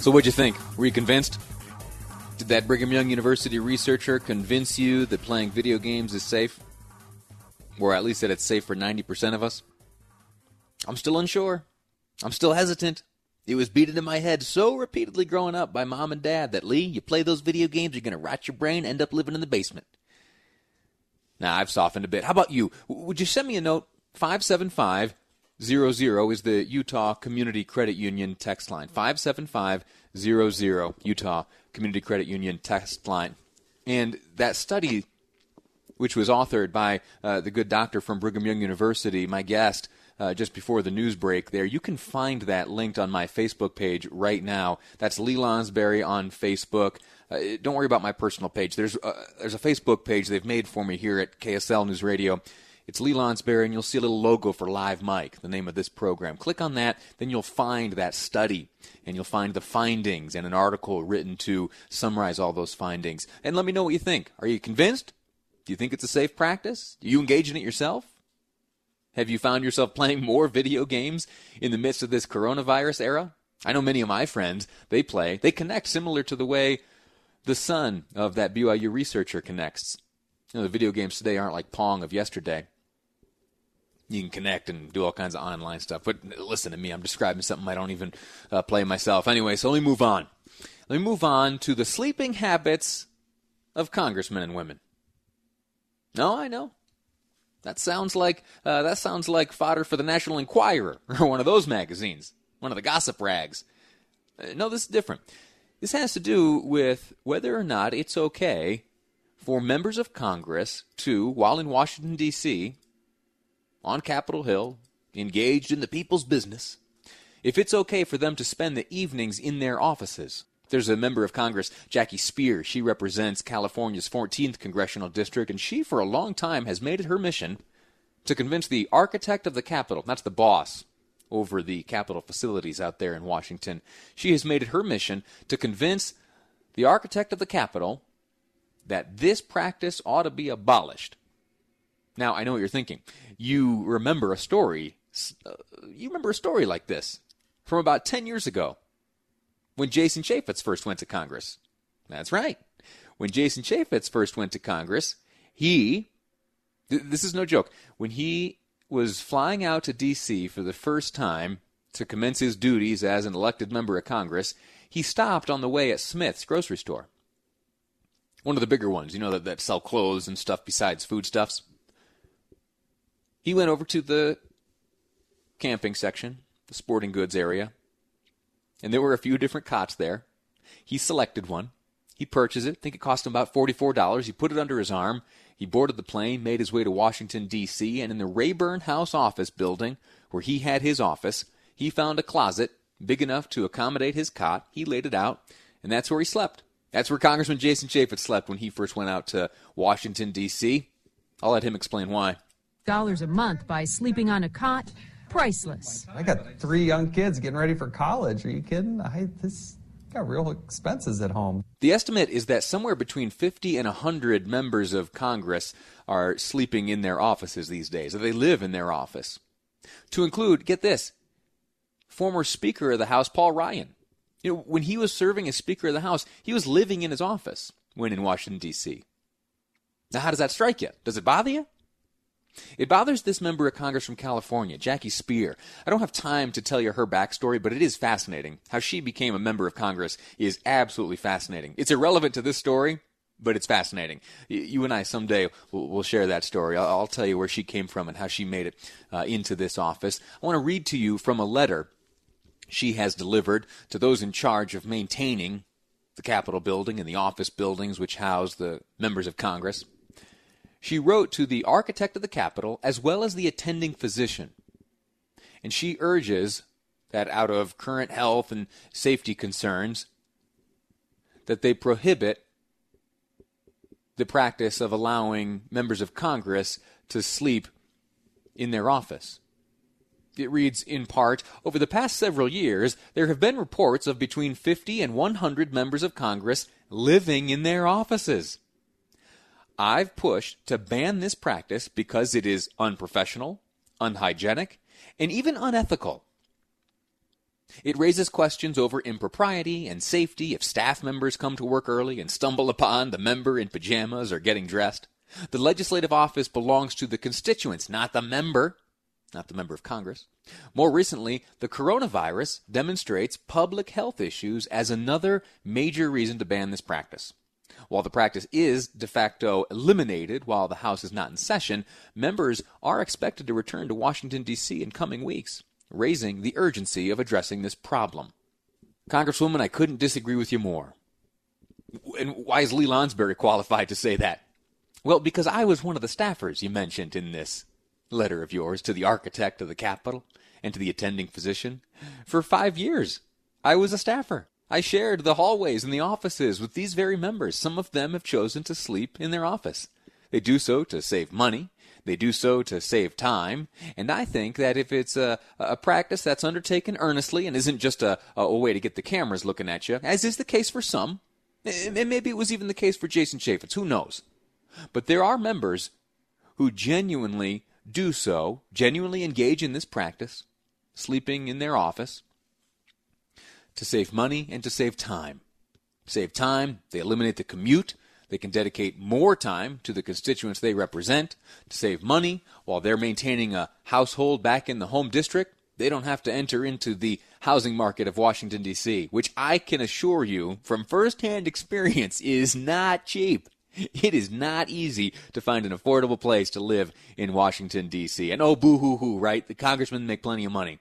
So, what'd you think? Were you convinced? Did that Brigham Young University researcher convince you that playing video games is safe? Or at least that it's safe for 90% of us? I'm still unsure. I'm still hesitant. It was beaten in my head so repeatedly growing up by mom and dad that, Lee, you play those video games, you're going to rot your brain, end up living in the basement. Now, I've softened a bit. How about you? Would you send me a note? 575 00 is the Utah Community Credit Union text line. 57500 Utah Community Credit Union text line. And that study, which was authored by uh, the good doctor from Brigham Young University, my guest, uh, just before the news break there. You can find that linked on my Facebook page right now. That's Lee Lonsberry on Facebook. Uh, don't worry about my personal page. There's uh, there's a Facebook page they've made for me here at KSL News Radio. It's Lee Lonsberry, and you'll see a little logo for Live Mic, the name of this program. Click on that, then you'll find that study, and you'll find the findings and an article written to summarize all those findings. And let me know what you think. Are you convinced? Do you think it's a safe practice? Do you engage in it yourself? Have you found yourself playing more video games in the midst of this coronavirus era? I know many of my friends, they play, they connect similar to the way the son of that BYU researcher connects. You know, the video games today aren't like Pong of yesterday you can connect and do all kinds of online stuff. But listen to me, I'm describing something I don't even uh, play myself. Anyway, so let me move on. Let me move on to the sleeping habits of congressmen and women. No, I know. That sounds like uh, that sounds like fodder for the National Enquirer or one of those magazines, one of the gossip rags. Uh, no, this is different. This has to do with whether or not it's okay for members of Congress to, while in Washington D.C., on Capitol Hill, engaged in the people's business, if it's okay for them to spend the evenings in their offices. There's a member of Congress, Jackie Speier. She represents California's 14th congressional district, and she, for a long time, has made it her mission to convince the architect of the Capitol, that's the boss over the Capitol facilities out there in Washington, she has made it her mission to convince the architect of the Capitol that this practice ought to be abolished. Now, I know what you're thinking. You remember a story. Uh, you remember a story like this from about 10 years ago when Jason Chaffetz first went to Congress. That's right. When Jason Chaffetz first went to Congress, he, th- this is no joke, when he was flying out to D.C. for the first time to commence his duties as an elected member of Congress, he stopped on the way at Smith's grocery store. One of the bigger ones, you know, that, that sell clothes and stuff besides foodstuffs. He went over to the camping section, the sporting goods area, and there were a few different cots there. He selected one. He purchased it. I think it cost him about $44. He put it under his arm. He boarded the plane, made his way to Washington, D.C., and in the Rayburn House office building, where he had his office, he found a closet big enough to accommodate his cot. He laid it out, and that's where he slept. That's where Congressman Jason Chaffetz slept when he first went out to Washington, D.C. I'll let him explain why dollars a month by sleeping on a cot. Priceless. I got three young kids getting ready for college. Are you kidding? I this got real expenses at home. The estimate is that somewhere between 50 and 100 members of Congress are sleeping in their offices these days, or they live in their office. To include, get this, former Speaker of the House Paul Ryan. You know, when he was serving as Speaker of the House, he was living in his office when in Washington D.C. Now, how does that strike you? Does it bother you? It bothers this member of Congress from California, Jackie Speier. I don't have time to tell you her backstory, but it is fascinating. How she became a member of Congress is absolutely fascinating. It's irrelevant to this story, but it's fascinating. You and I someday will share that story. I'll tell you where she came from and how she made it uh, into this office. I want to read to you from a letter she has delivered to those in charge of maintaining the Capitol building and the office buildings which house the members of Congress. She wrote to the architect of the Capitol as well as the attending physician. And she urges that out of current health and safety concerns, that they prohibit the practice of allowing members of Congress to sleep in their office. It reads in part Over the past several years, there have been reports of between 50 and 100 members of Congress living in their offices. I've pushed to ban this practice because it is unprofessional, unhygienic, and even unethical. It raises questions over impropriety and safety if staff members come to work early and stumble upon the member in pajamas or getting dressed. The legislative office belongs to the constituents, not the member, not the member of Congress. More recently, the coronavirus demonstrates public health issues as another major reason to ban this practice. While the practice is de facto eliminated while the House is not in session, members are expected to return to Washington, D.C. in coming weeks raising the urgency of addressing this problem. Congresswoman, I couldn't disagree with you more. And why is Lee Lonsberry qualified to say that? Well, because I was one of the staffers you mentioned in this letter of yours to the architect of the Capitol and to the attending physician. For five years, I was a staffer. I shared the hallways and the offices with these very members. Some of them have chosen to sleep in their office. They do so to save money they do so to save time. And I think that if it's a, a practice that's undertaken earnestly and isn't just a, a way to get the cameras looking at you, as is the case for some, and maybe it was even the case for Jason Chaffetz, who knows? But there are members who genuinely do so, genuinely engage in this practice, sleeping in their office, to save money and to save time. Save time, they eliminate the commute, they can dedicate more time to the constituents they represent to save money while they're maintaining a household back in the home district. They don't have to enter into the housing market of Washington, D.C., which I can assure you from firsthand experience is not cheap. It is not easy to find an affordable place to live in Washington, D.C. And oh, boo hoo hoo, right? The congressmen make plenty of money.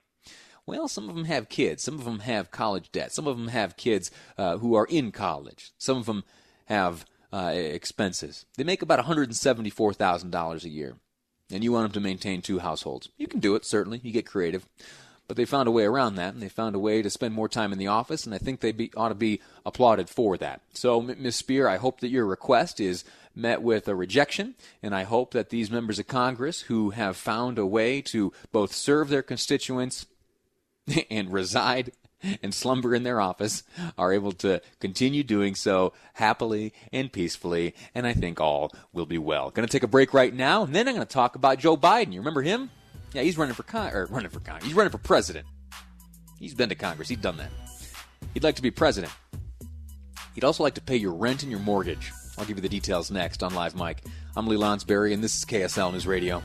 Well, some of them have kids. Some of them have college debt. Some of them have kids uh, who are in college. Some of them have uh, expenses. They make about $174,000 a year, and you want them to maintain two households. You can do it, certainly. You get creative. But they found a way around that, and they found a way to spend more time in the office, and I think they ought to be applauded for that. So, Ms. Speier, I hope that your request is met with a rejection, and I hope that these members of Congress who have found a way to both serve their constituents and reside and slumber in their office are able to continue doing so happily and peacefully, and I think all will be well. Going to take a break right now, and then I'm going to talk about Joe Biden. You remember him? Yeah, he's running for con- or running for Congress. He's running for president. He's been to Congress. He's done that. He'd like to be president. He'd also like to pay your rent and your mortgage. I'll give you the details next on Live Mic. I'm Lee Lonsberry, and this is KSL News Radio.